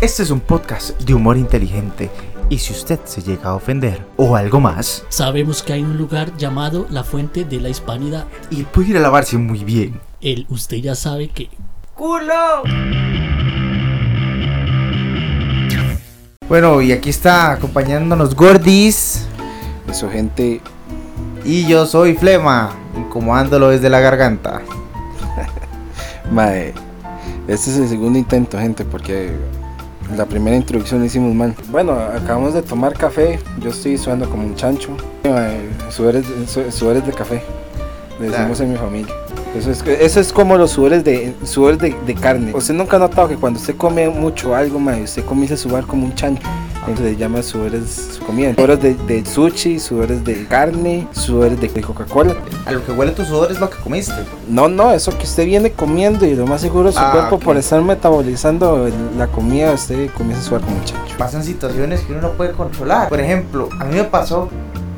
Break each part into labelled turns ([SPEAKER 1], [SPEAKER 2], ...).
[SPEAKER 1] Este es un podcast de humor inteligente y si usted se llega a ofender o algo más,
[SPEAKER 2] Sabemos que hay un lugar llamado la Fuente de la Hispanidad.
[SPEAKER 1] y puede ir a lavarse muy bien.
[SPEAKER 2] El usted ya sabe que.
[SPEAKER 1] ¡Culo! Bueno, y aquí está acompañándonos Gordis
[SPEAKER 3] Eso, gente.
[SPEAKER 1] y yo soy Flema, incomodándolo desde la garganta.
[SPEAKER 3] Mae, este es el segundo intento, gente, porque la primera introducción hicimos mal. Bueno, acabamos de tomar café. Yo estoy sudando como un chancho. Mae, sudores, su- sudores de café. Le decimos en mi familia. Eso es, eso es como los sudores de, sudores de, de carne. ¿Usted nunca ha notado que cuando usted come mucho algo, mae, usted comienza a sudar como un chancho? Entonces llama sudores su comida. Sudores de, de sushi, sudores de carne, sudores de, de Coca-Cola.
[SPEAKER 1] A lo que huele tu sudor es lo que comiste.
[SPEAKER 3] No, no, eso que usted viene comiendo y lo más seguro su
[SPEAKER 1] Ah,
[SPEAKER 3] cuerpo
[SPEAKER 1] ok.
[SPEAKER 3] por estar metabolizando la comida, usted comienza a sudar como un chancho.
[SPEAKER 1] Pasan situaciones que uno no puede controlar. Por ejemplo, a mí me pasó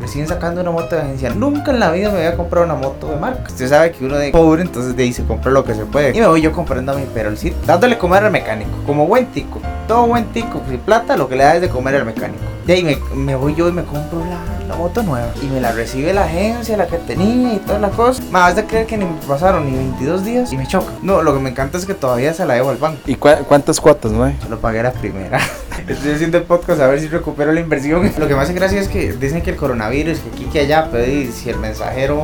[SPEAKER 1] recién sacando una moto de agencia. Nunca en la vida me había comprado una moto de marca. Usted sabe que uno de pobre, entonces de ahí se compra lo que se puede. Y me voy yo comprando mi perolcito, dándole comer al mecánico, como buen tico. Todo buen tico, si plata, lo que le da es de comer al mecánico. De ahí me, me voy yo y me compro la, la moto nueva. Y me la recibe la agencia, la que tenía y todas las cosas. Más de creer que ni me pasaron ni 22 días y me choca. No, lo que me encanta es que todavía se la debo al banco.
[SPEAKER 3] ¿Y cua- cuántas cuotas, no?
[SPEAKER 1] Solo pagué la primera. Estoy haciendo el podcast a ver si recupero la inversión. Lo que me hace gracia es que dicen que el coronavirus, que aquí, que allá, pero y si el mensajero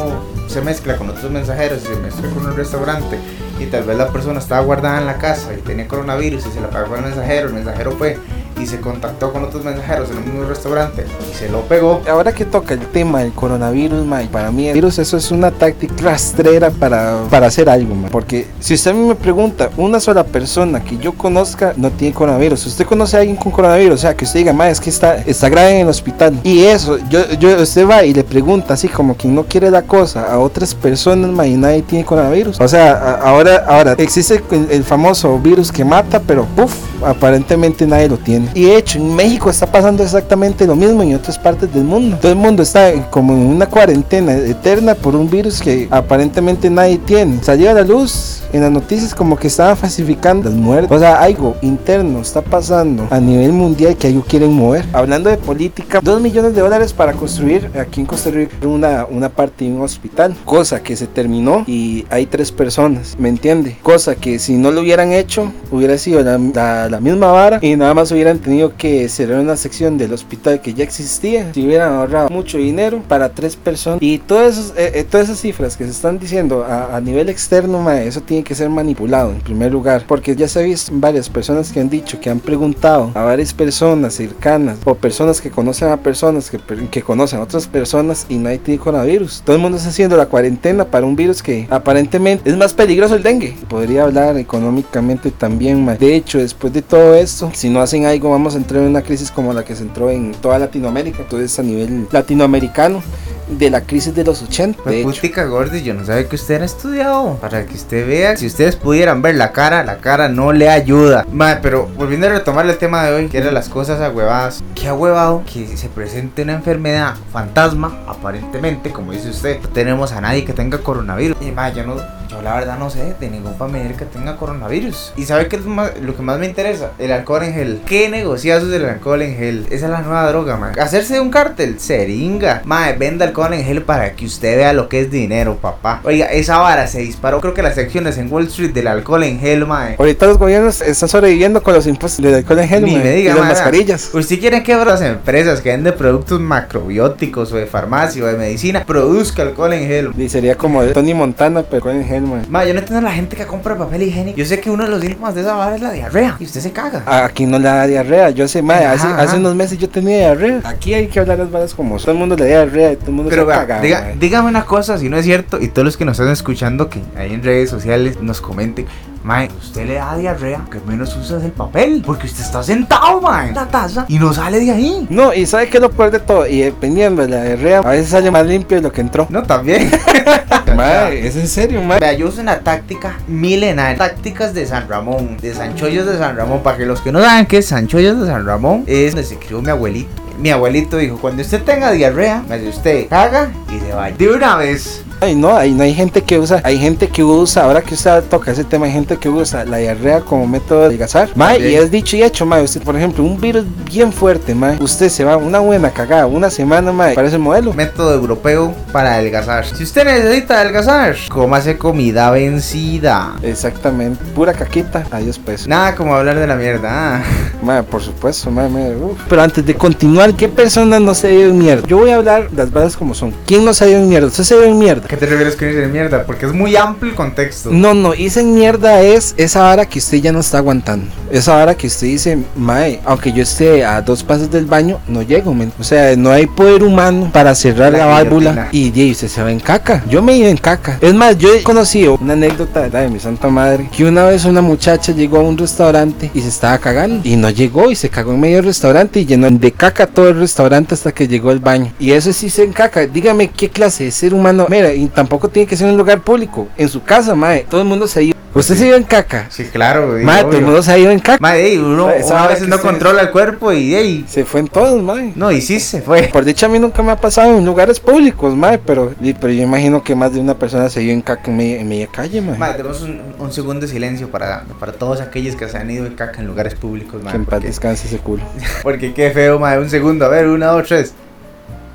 [SPEAKER 1] se mezcla con otros mensajeros, y se mezcla con un restaurante, y tal vez la persona estaba guardada en la casa y tenía coronavirus y se la pagó al mensajero, el mensajero fue y se contactó con otros mensajeros en el mismo restaurante y se lo pegó.
[SPEAKER 3] Ahora que toca el tema del coronavirus, mae, para mí el virus eso es una táctica rastrera para, para hacer algo, mae. Porque si usted a mí me pregunta, una sola persona que yo conozca no tiene coronavirus. Si usted conoce a alguien con coronavirus, o sea, que usted diga, mae, es que está, está grave en el hospital. Y eso, yo, yo, usted va y le pregunta así como quien no quiere la cosa a otras personas, mae, y nadie tiene coronavirus. O sea, ahora, ahora existe el, el famoso virus que mata, pero puff, aparentemente nadie lo tiene. Y de hecho, en México está pasando exactamente lo mismo y en otras partes del mundo. Todo el mundo está como en una cuarentena eterna por un virus que aparentemente nadie tiene. Salió a la luz en las noticias como que estaban falsificando las muertes. O sea, algo interno está pasando a nivel mundial que algo quieren mover. Hablando de política, 2 millones de dólares para construir aquí en Costa Rica una, una parte de un hospital. Cosa que se terminó y hay tres personas, ¿me entiende? Cosa que si no lo hubieran hecho, hubiera sido la, la- la misma vara y nada más hubieran tenido que cerrar una sección del hospital que ya existía. Si hubieran ahorrado mucho dinero para tres personas. Y todas esas, eh, eh, todas esas cifras que se están diciendo a, a nivel externo, mae, eso tiene que ser manipulado en primer lugar. Porque ya se ha visto varias personas que han dicho, que han preguntado a varias personas cercanas o personas que conocen a personas que, que conocen a otras personas y nadie tiene coronavirus. Todo el mundo está haciendo la cuarentena para un virus que aparentemente es más peligroso el dengue. Podría hablar económicamente también, mae. De hecho, después de todo esto, si no hacen algo, vamos a entrar en una crisis como la que se entró en toda Latinoamérica. Entonces, a nivel latinoamericano, de la crisis de los 80. De hecho.
[SPEAKER 1] Putica Gordy, yo no sabía que usted era estudiado. Para que usted vea, si ustedes pudieran ver la cara, la cara no le ayuda. Madre, pero volviendo a retomar el tema de hoy, que eran las cosas agüevadas. Qué agüevado que se presente una enfermedad fantasma, aparentemente, como dice usted. No tenemos a nadie que tenga coronavirus. Y madre, yo no, yo la verdad no sé de ningún familiar que tenga coronavirus. Y sabe que es más- lo que más me interesa, el alcohol en gel. ¿Qué negociazos del alcohol en gel? Esa es la nueva droga, man. Hacerse de un cártel, seringa. Madre, venda alcohol en gel para que usted vea lo que es dinero, papá. Oiga, esa vara se disparó. Creo que las secciones en Wall Street del alcohol en gel, madre.
[SPEAKER 3] Ahorita los gobiernos están sobreviviendo con los impuestos del alcohol en gel
[SPEAKER 1] Ni
[SPEAKER 3] mae,
[SPEAKER 1] me diga,
[SPEAKER 3] y las
[SPEAKER 1] mae,
[SPEAKER 3] mascarillas.
[SPEAKER 1] Usted quiere que las empresas que venden productos macrobióticos o de farmacia o de medicina produzca alcohol en gel.
[SPEAKER 3] Y sería como de Tony Montana, pero con el gel,
[SPEAKER 1] Ma, yo no entiendo a la gente que compra papel higiénico. Yo sé que uno de los síntomas de esa vara es la diarrea. Y usted se caga.
[SPEAKER 3] Aquí no le da diarrea. Yo sé, mae, hace, hace unos meses yo tenía diarrea. Aquí hay que hablar las varas como son. Todo el mundo le da diarrea y todo el mundo
[SPEAKER 1] Pero
[SPEAKER 3] se
[SPEAKER 1] vea,
[SPEAKER 3] caga.
[SPEAKER 1] diga- dígame una cosa, si no es cierto, y todos los que nos están escuchando que ahí en redes sociales nos comenten, mae, usted le da diarrea, que menos usa es el papel, porque usted está sentado, mae, en la taza y no sale de ahí.
[SPEAKER 3] No, y sabe que lo peor de todo, y dependiendo de la diarrea, a veces sale más limpio de lo que entró.
[SPEAKER 1] No, también.
[SPEAKER 3] Mae, es en serio, mae.
[SPEAKER 1] Vea, yo uso una táctica milenaria. Tácticas de San Ramón, de Sanchollos de San Ramón. Para que los que no saben qué es Sanchollos de San Ramón, es donde se crió mi abuelito. Mi abuelito dijo, cuando usted tenga diarrea, me dice usted, caga y se vaya. De una vez.
[SPEAKER 3] Ay, no, hay, no hay gente que usa, hay gente que usa, ahora que usted toca ese tema, hay gente que usa la diarrea como método de adelgazar. Ma, y es dicho y hecho, ma, usted, por ejemplo, un virus bien fuerte, ma, usted se va una buena cagada, una semana, ma, parece el modelo.
[SPEAKER 1] Método europeo para adelgazar. Si usted necesita adelgazar, cómase comida vencida.
[SPEAKER 3] Exactamente, pura caquita, adiós pues.
[SPEAKER 1] Nada como hablar de la mierda. ah.
[SPEAKER 3] Ma, por supuesto, ma, ma, uf. Pero antes de continuar, ¿qué persona no se dio en mierda? Yo voy a hablar las balas como son. ¿Quién no se dio en mierda? ¿Usted se dio en mierda?
[SPEAKER 1] ¿A qué te refieres con ir de mierda? Porque es muy amplio el contexto.
[SPEAKER 3] No, no, irse en mierda es esa vara que usted ya no está aguantando. Esa vara que usted dice, mae, aunque yo esté a dos pasos del baño, no llego, men. O sea, no hay poder humano para cerrar la,
[SPEAKER 1] La
[SPEAKER 3] válvula y, y usted se va en caca. Yo me iba en caca. Es más, yo he conocido una anécdota ¿verdad? de mi santa madre, que una vez una muchacha llegó a un restaurante y se estaba cagando. Y no llegó y se cagó en medio del restaurante y llenó de caca todo el restaurante hasta que llegó al baño. Y eso sí se en caca. Dígame qué clase de ser humano. Mira, y tampoco tiene que ser en un lugar público. En su casa, mae. Todo el mundo se iba. Usted se iba en caca.
[SPEAKER 1] Sí, claro, güey.
[SPEAKER 3] Mae, todo el mundo se ha ido en caca.
[SPEAKER 1] Ey, uno, uno a veces no controla el cuerpo y ey,
[SPEAKER 3] Se fue en todos, mae.
[SPEAKER 1] no, y sí se fue.
[SPEAKER 3] Por dicha a mí nunca me ha pasado en lugares públicos, mae, pero, pero yo imagino que más de una persona se dio en caca en media, en media calle, mae.
[SPEAKER 1] Mae, tenemos un, un segundo de silencio para, para todos aquellos que se han ido de caca en lugares públicos, mae.
[SPEAKER 3] que en paz descanse ese culo.
[SPEAKER 1] porque qué feo, mae. Un segundo, a ver, una, dos, tres.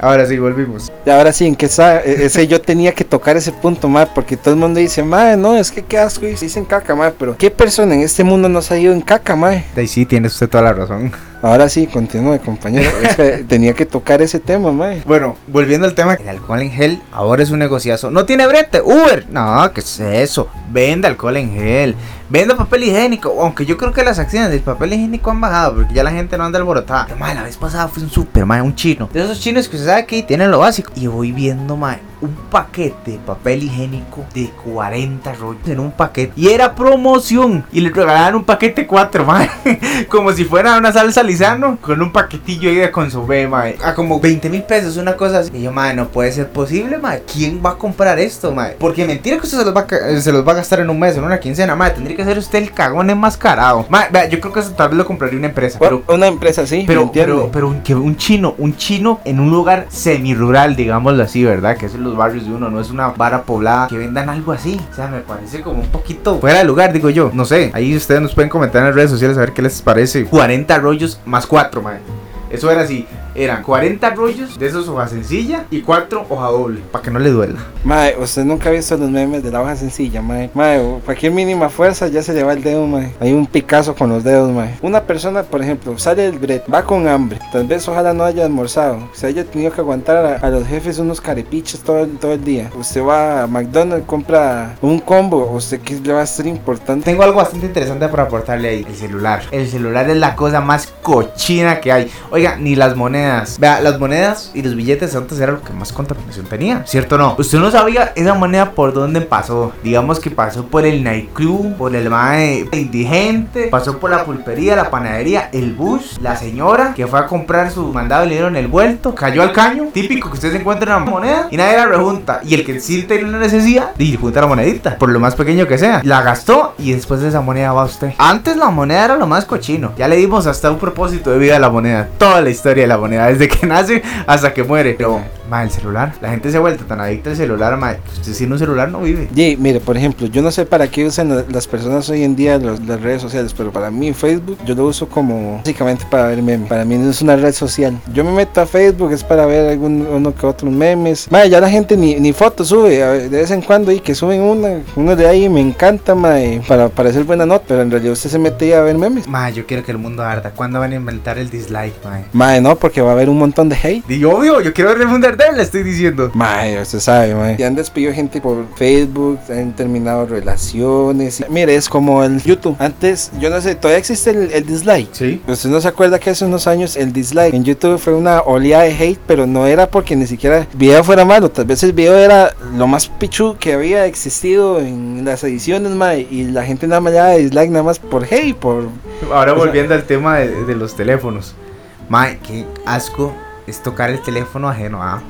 [SPEAKER 1] Ahora sí, volvimos.
[SPEAKER 3] Y ahora sí, en que e- ese yo tenía que tocar ese punto, mae, porque todo el mundo dice, mae, no, es que qué asco, y se dicen caca, mae, pero ¿qué persona en este mundo no se ha ido en caca, mae?
[SPEAKER 1] Ahí sí, tiene usted toda la razón.
[SPEAKER 3] Ahora sí, continúe, compañero. Es que tenía que tocar ese tema, mae.
[SPEAKER 1] Bueno, volviendo al tema, el alcohol en gel ahora es un negociazo. No tiene brete, Uber. No, ¿qué es eso? Vende alcohol en gel, vende papel higiénico. Aunque yo creo que las acciones del papel higiénico han bajado porque ya la gente no anda alborotada. Pero, mae, la vez pasada fue un super, mae, un chino. De esos chinos que se sabe que tienen lo básico. Y voy viendo, mae, un paquete de papel higiénico de 40 rollos en un paquete. Y era promoción. Y le regalaban un paquete 4, mae. Como si fuera una salsa lisano con un paquetillo ahí de consomé, mae. A como 20 mil pesos, una cosa así. Y yo, mae, no puede ser posible, mae. ¿Quién va a comprar esto, mae? Porque mentira que usted se los va a, ca- se los va a gastar en un mes, en una quincena, mae. Tendría que ser usted el cagón enmascarado. Mae, vea, yo creo que eso tal vez lo compraría una empresa. Pero
[SPEAKER 3] Una empresa así,
[SPEAKER 1] pero, pero, pero un, que un chino, un chino en un lugar semi-rural, digámoslo así, ¿verdad? Que es en barrios de uno, no es una vara poblada, que vendan algo así. O sea, me parece como un poquito fuera de lugar, digo yo. No sé, ahí ustedes nos pueden comentar en las redes sociales a ver qué les parece. 40 rollos más 4, madre. Eso era así, eran 40 rollos de esos hoja sencilla y 4 hoja doble, para que no le duela.
[SPEAKER 3] Mae, usted nunca ha visto los memes de la hoja sencilla, mae. Mae, cualquier mínima fuerza ya se le va el dedo, mae. Hay un picazo con los dedos, mae. Una persona, por ejemplo, sale del bret, va con hambre. Tal vez ojalá no haya almorzado. Se haya tenido que aguantar a, a los jefes unos carepiches todo, el- todo el día. Usted va a McDonald's, compra un combo. ¿Usted qué le va a ser importante?
[SPEAKER 1] Tengo algo bastante interesante para aportarle ahí. El celular. El celular es la cosa más cochina que hay. Oiga, ni las monedas. Vea, las monedas y los billetes antes era lo que más contaminación tenía. ¿Cierto o no? Usted no sabía esa moneda por dónde pasó. Digamos que pasó por el night club, por el mae indigente, pasó por la pulpería, la panadería, el bus, la señora que fue a comprar su mandado y le dieron el vuelto, cayó al caño. Típico que usted se encuentra una moneda y nadie la rejunta. Y el que sí tiene una necesidad, y junta la monedita, por lo más pequeño que sea. La gastó y después de esa moneda va usted. Antes la moneda era lo más cochino. Ya le dimos hasta un propósito de vida a la moneda. Toda la historia de la moneda, desde que nace hasta que muere. Pero, ma, el celular. La gente se ha vuelto tan adicta al celular, ma. Usted sin un celular no vive.
[SPEAKER 3] Y mire, por ejemplo, yo no sé para qué usan la- las personas hoy en día los- las redes sociales, pero para mí Facebook yo lo uso como básicamente para ver memes. Para mí no es una red social. Yo me meto a Facebook es para ver algún uno que otros memes. Mae, ya la gente ni, ni fotos sube, a ver, de vez en cuando y que suben una, uno de ahí me encanta, mae, para parecer buena nota, pero en realidad usted se mete ahí a ver memes.
[SPEAKER 1] Ma, yo quiero que el mundo arda. ¿Cuándo van a inventar el dislike, ma?
[SPEAKER 3] No, porque va a haber un montón de hate.
[SPEAKER 1] Y obvio, yo quiero ver el mundo arder, le estoy diciendo.
[SPEAKER 3] Mae, usted sabe, mae. Ya han despedido gente por Facebook, han terminado relaciones. y- Mire, es como el YouTube. Antes, yo no sé, todavía existe el, el dislike.
[SPEAKER 1] Sí.
[SPEAKER 3] Usted no se acuerda que hace unos años el dislike en YouTube fue una oleada de hate, pero no era porque ni siquiera el video fuera malo. Tal vez el video era lo más pichu que había existido en las ediciones, mae. Y la gente nada más le daba dislike nada más por hate, por.
[SPEAKER 1] Ahora
[SPEAKER 3] O sea-
[SPEAKER 1] volviendo al tema de, de los teléfonos. Mae, qué asco es tocar el teléfono ajeno, ¿ah?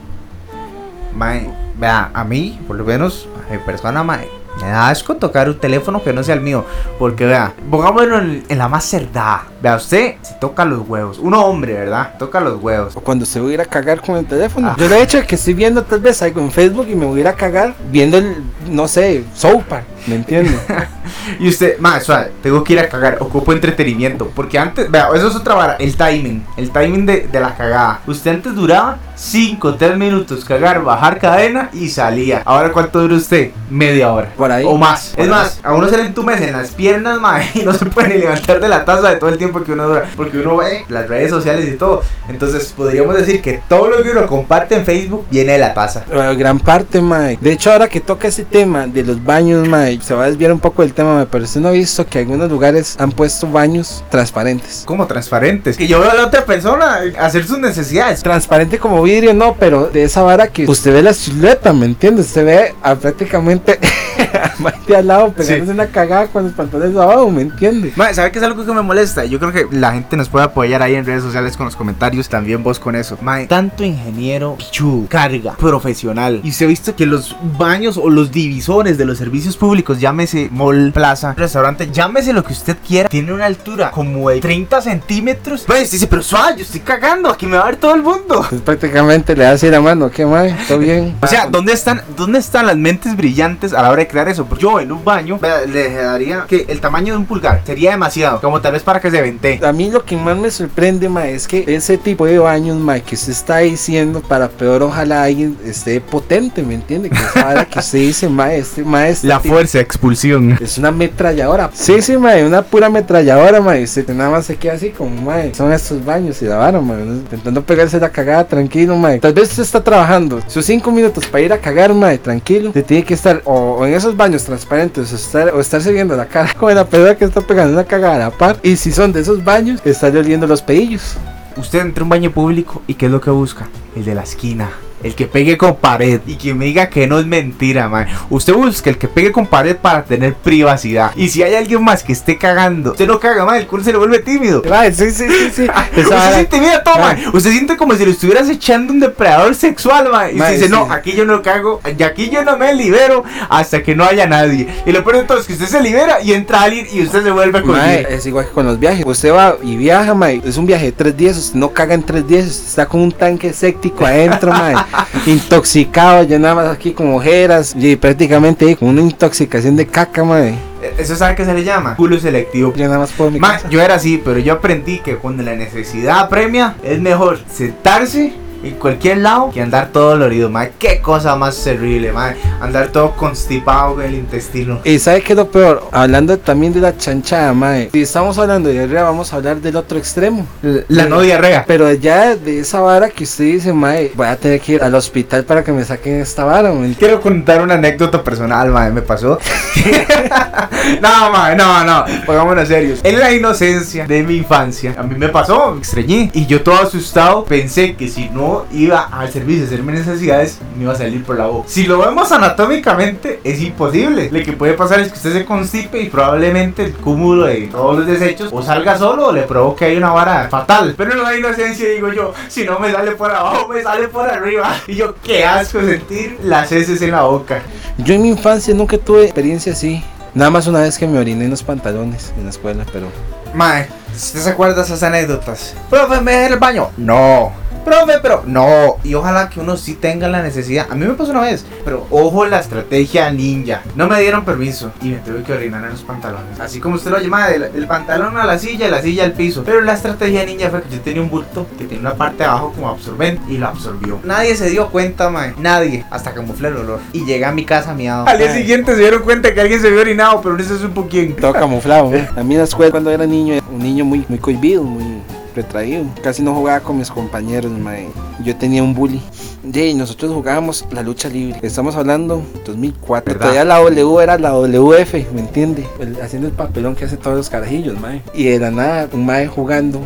[SPEAKER 1] Mae, vea, a mí, por lo menos, a mi persona, mae, Me da asco tocar un teléfono que no sea el mío. Porque vea, pongámoslo en, en la más cerdada. Vea, usted se toca los huevos. Un hombre, ¿verdad? Toca los huevos.
[SPEAKER 3] O cuando se va a ir a cagar con el teléfono.
[SPEAKER 1] Ah.
[SPEAKER 3] Yo de hecho que estoy viendo tal vez algo en Facebook y me voy a ir a cagar viendo el, no sé, Park, ¿me entiendes?
[SPEAKER 1] Y usted, más suave, tengo que ir a cagar, ocupo entretenimiento. Porque antes, vea, eso es otra vara, el timing, el timing de, de la cagada. Usted antes duraba 5, 3 minutos cagar, bajar cadena y salía. Ahora, ¿cuánto dura usted? Media hora.
[SPEAKER 3] Por ahí.
[SPEAKER 1] O más.
[SPEAKER 3] Por
[SPEAKER 1] es
[SPEAKER 3] ahí.
[SPEAKER 1] más, a uno se le entumecen las piernas, mae, y no se puede levantar de la taza de todo el tiempo que uno dura. Porque uno ve las redes sociales y todo. Entonces, podríamos decir que todo lo que uno comparte en Facebook viene de la taza.
[SPEAKER 3] Eh, Gran parte, mae. De hecho, ahora que toca ese tema de los baños, mae, se va a desviar un poco del tema, mae, pero usted no ha visto que algunos lugares han puesto baños transparentes.
[SPEAKER 1] Como transparentes. Que yo veo a la otra persona hacer sus necesidades.
[SPEAKER 3] Transparente como no, pero de esa vara que usted ve la silueta, ¿me entiende? Usted ve a prácticamente de al lado pegándose
[SPEAKER 1] Sí.
[SPEAKER 3] una cagada con los pantalones abajo, ¿me entiende?
[SPEAKER 1] Mae, ¿sabe qué es algo que me molesta? Yo creo que la gente nos puede apoyar ahí en redes sociales con los comentarios, también vos con eso. Mae, tanto ingeniero, pichu, carga, profesional. Y usted ha visto que los baños o los divisores de los servicios públicos, llámese mall, plaza, restaurante, llámese lo que usted quiera, tiene una altura como de 30 centímetros. Mae, usted dice, pero suave, yo estoy cagando, aquí me va a ver todo el mundo.
[SPEAKER 3] Pues prácticamente le hace la mano, ¿qué mae? ¿Todo bien?
[SPEAKER 1] O sea, ¿dónde están, ¿dónde están las mentes brillantes a la hora de crear eso? Porque yo en un baño le daría que el tamaño de un pulgar sería demasiado, como tal vez para que se vente.
[SPEAKER 3] A mí lo que más me sorprende, ma, es que ese tipo de baños, ma, que usted está diciendo, para peor ojalá alguien esté potente, ¿me entiende? Que es para que usted dice, ma, este, ma, este
[SPEAKER 1] La
[SPEAKER 3] tipo
[SPEAKER 1] fuerza, expulsión.
[SPEAKER 3] Es una ametralladora. Sí, sí, ma, una pura ametralladora, ma. y Usted nada más se queda así como, ma, son estos baños y la vara, ma. Intentando pegarse la cagada tranquilo, ma. Tal vez usted está trabajando sus cinco minutos para ir a cagar, ma, tranquilo. Usted tiene que estar o, o en esos baños transparentes o, estar, o estarse viendo la cara con la pedra que está pegando una cagada a la par. Y si son de esos baños, estarle oliendo los pedillos.
[SPEAKER 1] Usted entra a un baño público y ¿qué es lo que busca? El de la esquina. El que pegue con pared y que me diga que no es mentira, man. Usted busca el que pegue con pared para tener privacidad. Y si hay alguien más que esté cagando, usted no caga, man. El culo se le vuelve tímido.
[SPEAKER 3] Ma, sí, sí, sí, sí.
[SPEAKER 1] Usted todo,
[SPEAKER 3] Ah.
[SPEAKER 1] man. Usted siente como si lo estuvieras echando un depredador sexual, man. Y dice,
[SPEAKER 3] sí.
[SPEAKER 1] no, aquí yo no cago, y aquí yo no me libero hasta que no haya nadie. Y lo peor de todo es que usted se libera y entra alguien y usted se vuelve con
[SPEAKER 3] es igual que con los viajes. Usted va y viaja, mae. Es un viaje de tres días. Usted no caga en tres días. Usted está con un tanque séptico adentro, mae. Intoxicado, ya nada más aquí con ojeras. Y prácticamente con una intoxicación de caca, mae.
[SPEAKER 1] ¿Eso sabe qué se le llama? Culo selectivo.
[SPEAKER 3] Ya nada más puedo mi
[SPEAKER 1] Ma, yo era así, pero yo aprendí que cuando la necesidad apremia, es mejor sentarse en cualquier lado que andar todo dolorido, ma. Qué cosa más terrible, ma. Andar todo constipado con el intestino.
[SPEAKER 3] Y sabe qué es lo peor, hablando también de la chanchada, mae. Si estamos hablando de diarrea, vamos a hablar del otro extremo.
[SPEAKER 1] La no diarrea.
[SPEAKER 3] Pero ya de esa vara que usted dice, mae, voy a tener que ir al hospital para que me saquen esta vara, mae.
[SPEAKER 1] Quiero contar una anécdota personal, ma, me pasó. no, ma, no, no, pongámonos serios. En la inocencia de mi infancia, a mí me pasó, me extrañé. Y yo todo asustado pensé que si no iba al servicio a hacer mis necesidades, me iba a salir por la boca. Si lo vemos anatómicamente, es imposible. Lo que puede pasar es que usted se constipe y probablemente el cúmulo de todos los desechos o salga solo o le provoque ahí una vara fatal. Pero en la inocencia digo yo, si no me sale por abajo, me sale por arriba. Y yo, qué asco sentir las heces en la boca.
[SPEAKER 3] Yo en mi infancia nunca tuve experiencia así. Nada más una vez que me oriné en los pantalones en la escuela, pero...
[SPEAKER 1] Mae, ¿usted se acuerda de esas anécdotas? Profe, ¿me dejé en el baño? No. Profe, pero no. Y ojalá que uno sí tenga la necesidad. A mí me pasó una vez, pero ojo la estrategia ninja. No me dieron permiso y me tuve que orinar en los pantalones. Así como usted lo llama, del, del pantalón a la silla, de la silla al piso. Pero la estrategia ninja fue que yo tenía un bulto que tenía una parte de abajo como absorbente y lo absorbió. Nadie se dio cuenta, mae. Nadie. Hasta camuflé el olor. Y llegué a mi casa miado. Al día
[SPEAKER 3] Mae.
[SPEAKER 1] siguiente se dieron cuenta que alguien se había orinado, pero no se supo quién.
[SPEAKER 3] Todo camuflado, ¿eh? A mí en la escuela cuando era niño, un niño muy, muy cohibido, muy retraído. Casi no jugaba con mis compañeros, mae. Yo tenía un bully. Y nosotros jugábamos la lucha libre. Estamos hablando 2004.
[SPEAKER 1] ¿Verdad?
[SPEAKER 3] Todavía la W era la WF, ¿me entiende? El- haciendo el papelón que hacen todos los carajillos, mae. Y de la nada, un mae jugando.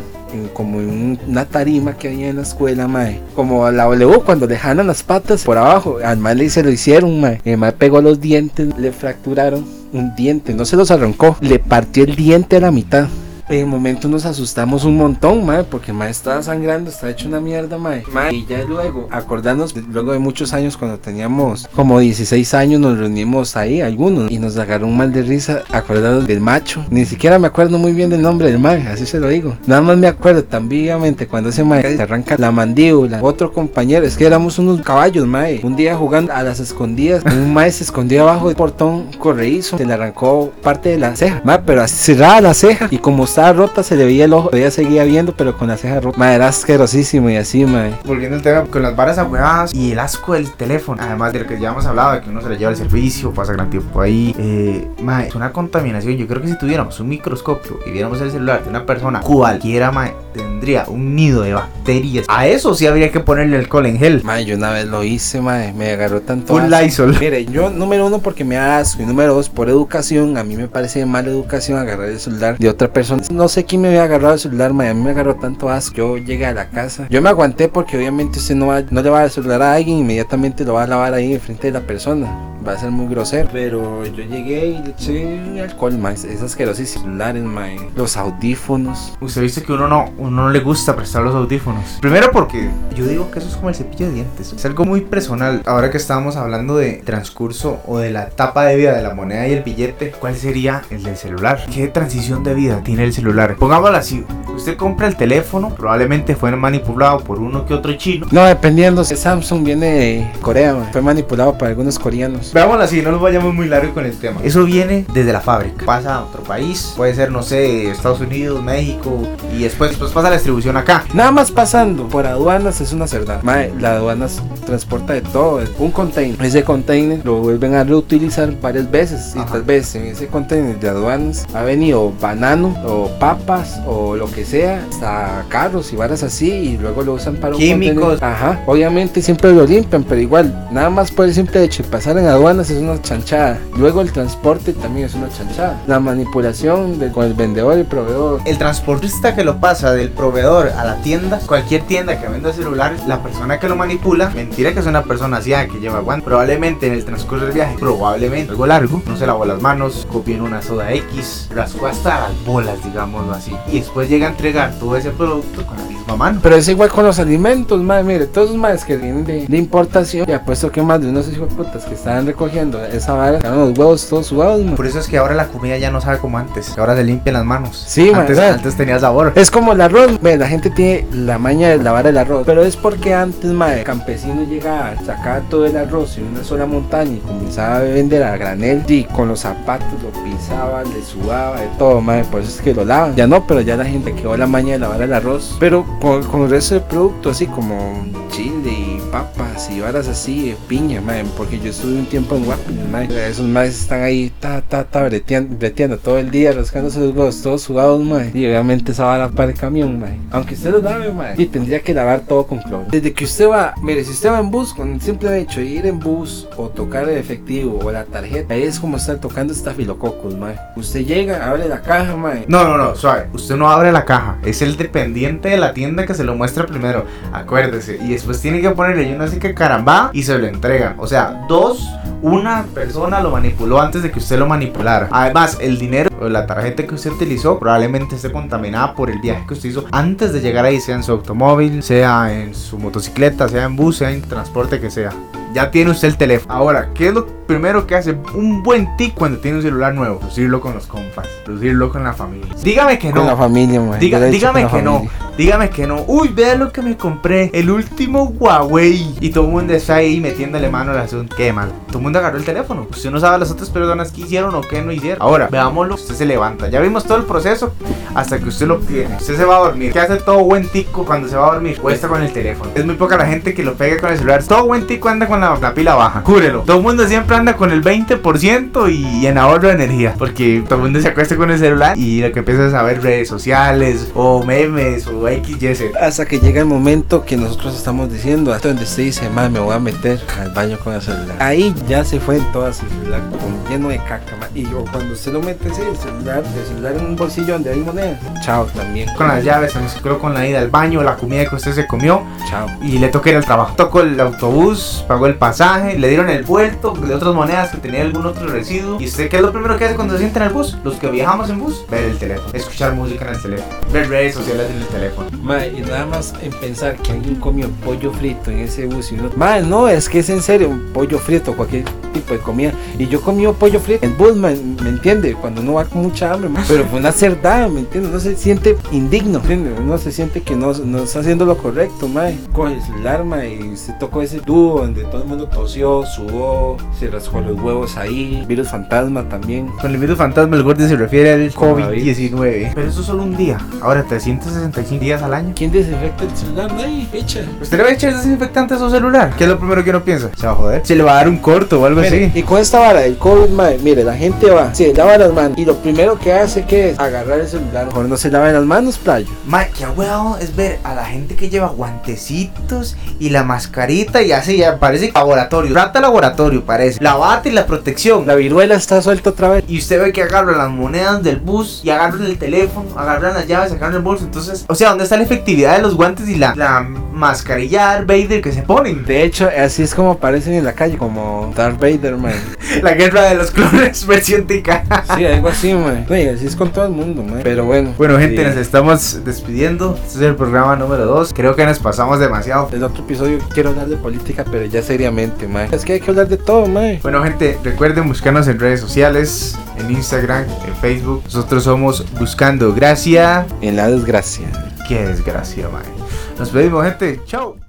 [SPEAKER 3] como en un- una tarima que había en la escuela, mae. Como a la W cuando le jalan las patas por abajo. Al mae se lo hicieron, mae. El mae pegó los dientes, le fracturaron un diente, no se los arrancó, le partió el diente a la mitad. El momento nos asustamos un montón, mae, porque el mae estaba sangrando, estaba hecho una mierda, mae. Mae, Y ya luego, acordarnos, luego de muchos años, cuando teníamos como 16 años, nos reunimos ahí, algunos, y nos agarró un mal de risa, acordarnos del macho. Ni siquiera me acuerdo muy bien del nombre del mae, así se lo digo. Nada más me acuerdo tan vivamente cuando ese mae se arranca la mandíbula. Otro compañero, es que éramos unos caballos, mae. Un día jugando a las escondidas, un mae se escondió abajo del portón corredizo, se le arrancó parte de la ceja, mae, pero cerrada la ceja, y como estaba rota, se le veía el ojo, todavía seguía viendo, pero con la ceja rota. Mae, era asquerosísimo y así, mae.
[SPEAKER 1] Volviendo al tema con las varas ahuevadas y el asco del teléfono. Además de lo que ya hemos hablado, de que uno se le lleva el servicio, pasa gran tiempo ahí. Eh, mae, es una contaminación. Yo creo que si tuviéramos un microscopio y viéramos el celular de una persona, cualquiera, mae, tendría un nido de bacterias. A eso sí habría que ponerle alcohol en gel.
[SPEAKER 3] Mae, yo una vez lo hice, mae, me agarró tanto
[SPEAKER 1] Un. Lysol.
[SPEAKER 3] Mire, yo número uno porque me da asco y número dos por educación, a mí me parece de mala educación agarrar el celular de otra persona. No sé quién me había agarrado el celular, mae, a mí me agarró tanto asco. Yo llegué a la casa, yo me aguanté porque obviamente usted no, va, no le va a dar el celular a alguien, inmediatamente lo va a lavar ahí enfrente de la persona. Va a ser muy grosero. Pero yo llegué y le eché alcohol, mae. Es asquerosísimo. Celulares, mae. Los audífonos.
[SPEAKER 1] Usted viste que uno no, uno no le gusta prestar los audífonos. Primero porque yo digo que eso es como el cepillo de dientes. Es algo muy personal. Ahora que estábamos hablando de transcurso o de la etapa de vida de la moneda y el billete, ¿cuál sería el del celular? ¿Qué transición de vida tiene el celular? Pongámoslo así. Usted compra el teléfono, probablemente fue manipulado por uno que otro chino.
[SPEAKER 3] No, dependiendo. Samsung viene de Corea. Fue manipulado por algunos coreanos.
[SPEAKER 1] Veámoslo así, no nos vayamos muy largo con el tema. Eso viene desde la fábrica. Pasa a otro país, puede ser, no sé, Estados Unidos, México, y después pues, pasa la distribución acá.
[SPEAKER 3] Nada más pasando por aduanas es una cerda. Mae, la aduanas transporta de todo. Un container. Ese container lo vuelven a reutilizar varias veces. Y
[SPEAKER 1] Ajá.
[SPEAKER 3] tal vez en ese container de aduanas ha venido banano o papas o lo que sea. Hasta carros y varas así. Y luego lo usan para un
[SPEAKER 1] Químicos.
[SPEAKER 3] container. Ajá. Obviamente siempre lo limpian. Pero igual, nada más por el simple hecho de pasar en aduanas es una chanchada. Luego el transporte también es una chanchada. La manipulación de- con el vendedor y el proveedor.
[SPEAKER 1] El transportista que lo pasa del proveedor a la tienda, cualquier tienda que venda celulares, la persona que lo manipula, mentira que es una persona asiada que lleva guantes. Probablemente en el transcurso del viaje, probablemente algo largo, no se lavó las manos, copió en una soda X, rascó hasta las bolas, digámoslo así. Y después llega a entregar todo ese producto con la misma mano.
[SPEAKER 3] Pero es igual con los alimentos, madre. Mire, todos los madres que vienen de, de importación, y apuesto que más de unos hijos putas que estaban recogiendo esa vara, estaban los huevos todos sudados.
[SPEAKER 1] Por eso es que ahora la comida ya no sabe como antes, ahora se limpian las manos.
[SPEAKER 3] Sí,
[SPEAKER 1] antes, antes tenía sabor.
[SPEAKER 3] Es como el arroz, la gente tiene la maña de lavar el arroz, pero es porque antes, madre, el campesino llegaba, sacaba todo el arroz en una sola montaña y comenzaba a vender a granel, y con los zapatos lo pisaba, le sudaba, de todo, madre, por eso es que lo lavan. Ya no, pero ya la gente quedó la maña de lavar el arroz, pero con, con el resto de productos, así como chile y papas y varas así, de piña, madre, porque yo estuve un tiempo en Guapiles, madre, esos madres están ahí, ta, ta, ta, breteando, breteando todo el día, rascándose los huevos, todos sudados, madre, y obviamente esa vara para el camión, madre, aunque usted lo lave, madre, y tendría que lavar todo con cloro. Desde que usted va, mire, si usted va en bus, con el simple hecho de ir en bus o tocar el efectivo o la tarjeta, ahí es como estar tocando estafilococos, madre. Usted llega, abre la caja, madre,
[SPEAKER 1] No, no, no, suave. Usted no abre la caja. Es el dependiente de la tienda que se lo muestra primero. Acuérdese. Y después tiene que ponerle yo no sé qué caramba y se lo entregan. O sea, dos, una persona lo manipuló antes de que usted lo manipulara. Además, el dinero o la tarjeta que usted utilizó probablemente esté contaminada por el viaje que usted hizo antes de llegar ahí, sea en su automóvil, sea en su motocicleta, sea en bus, sea en transporte que sea. Ya tiene usted el teléfono. Ahora, ¿qué es lo primero que hace un buen tic cuando tiene un celular nuevo? Lucirlo con los compas, lucirlo con la familia. Dígame que no.
[SPEAKER 3] con la familia, madre.
[SPEAKER 1] Diga- dígame que no,
[SPEAKER 3] familia.
[SPEAKER 1] dígame que no. Uy, vea lo que me compré, el último Huawei. Y todo el mundo está ahí metiéndole mano al asunto. Qué mal. Todo el mundo agarró el teléfono. Usted no sabe las otras personas qué hicieron o qué no hicieron. Ahora, veámoslo. Usted se levanta. Ya vimos todo el proceso hasta que usted lo tiene. Usted se va a dormir. ¿Qué hace todo buen tico cuando se va a dormir? Cuesta con el teléfono. Es muy poca la gente que lo pega con el celular. Todo buen tico anda con la, la pila baja. Cúrelo. Todo el mundo siempre anda con el 20% y en ahorro de energía. Porque todo el mundo se acuesta con el celular y lo que empieza es a ver redes sociales o memes o XYZ.
[SPEAKER 3] Hasta que llega el momento que nosotros estamos diciendo, hasta donde usted dice, ma, me voy a meter al baño con el celular. Ahí ya se fue todo el celular, con- lleno de caca, ma. Y yo, cuando usted lo mete así, el celular, el celular en un bolsillo donde hay moneda, chao también.
[SPEAKER 1] Con las llaves, se mezcló con la ida al baño, la comida que usted se comió
[SPEAKER 3] Chao.
[SPEAKER 1] y le toca ir al trabajo. Tocó el autobús, pagó el pasaje, le dieron el vuelto de otras monedas que tenía algún otro residuo. ¿Y usted qué es lo primero que hace cuando se sienta en el bus? Los que viajamos en bus, ver el teléfono, escuchar música en el teléfono, ver redes sociales en el teléfono.
[SPEAKER 3] Ma, y nada más en pensar que alguien comió pollo frito en ese bus y uno, ma, no, es que es en serio, un pollo frito, cualquier tipo de comida. Y yo comí pollo frito en bus, ¿me entiende? Cuando uno va con mucha hambre. Pero fue una cerdada, ¿me entiende? Uno se siente indigno, ¿entiende? Uno se siente que no, no está haciendo lo correcto, ma. Coge el celular, ma, y se tocó ese dúo donde todo el mundo tosió, sudó, se rascó los huevos ahí, virus fantasma también.
[SPEAKER 1] Con el virus fantasma, el gordo se refiere al
[SPEAKER 3] Coronavirus.
[SPEAKER 1] COVID-19. Pero eso es solo un día. Ahora, 365 días al año.
[SPEAKER 3] ¿Quién desinfecta el celular? Nadie, echa.
[SPEAKER 1] ¿Usted le va a echar desinfectante a su celular? ¿Qué es lo primero que uno piensa? Se va a joder. Se le va a dar un corto o algo
[SPEAKER 3] Mire,
[SPEAKER 1] así.
[SPEAKER 3] Y con esta vara del COVID, mae, mire, la gente va, se lava las manos y lo primero que hace que es agarrar el celular. Mejor no se lava las manos, playo.
[SPEAKER 1] Mike, qué huevo es ver a la gente que lleva guantecitos y la mascarita y así ya parece laboratorio. Rata laboratorio parece. La bata y la protección.
[SPEAKER 3] La viruela está suelta otra vez.
[SPEAKER 1] Y usted ve que agarran las monedas del bus y agarran el teléfono, agarran las llaves, agarran el bolso. Entonces, o sea, ¿dónde está la efectividad de los guantes y la, la mascarilla Darth Vader que se ponen?
[SPEAKER 3] De hecho, así es como aparecen en la calle, como Darth Vader, man.
[SPEAKER 1] La guerra de los clones versión tica.
[SPEAKER 3] Sí, algo así, man. Y así es con todo el mundo, man. Pero bueno.
[SPEAKER 1] Bueno, gente,
[SPEAKER 3] sí.
[SPEAKER 1] nos estamos despidiendo. Este es el programa número 2. Creo que nos pasamos demasiado.
[SPEAKER 3] El otro episodio quiero hablar de política, pero ya seriamente, man. Es que hay que hablar de todo, man.
[SPEAKER 1] Bueno, gente, recuerden buscarnos en redes sociales, en Instagram, en Facebook. Nosotros somos Buscando Gracia.
[SPEAKER 3] En la desgracia.
[SPEAKER 1] Qué desgracia, man. Nos pedimos, gente. Chao.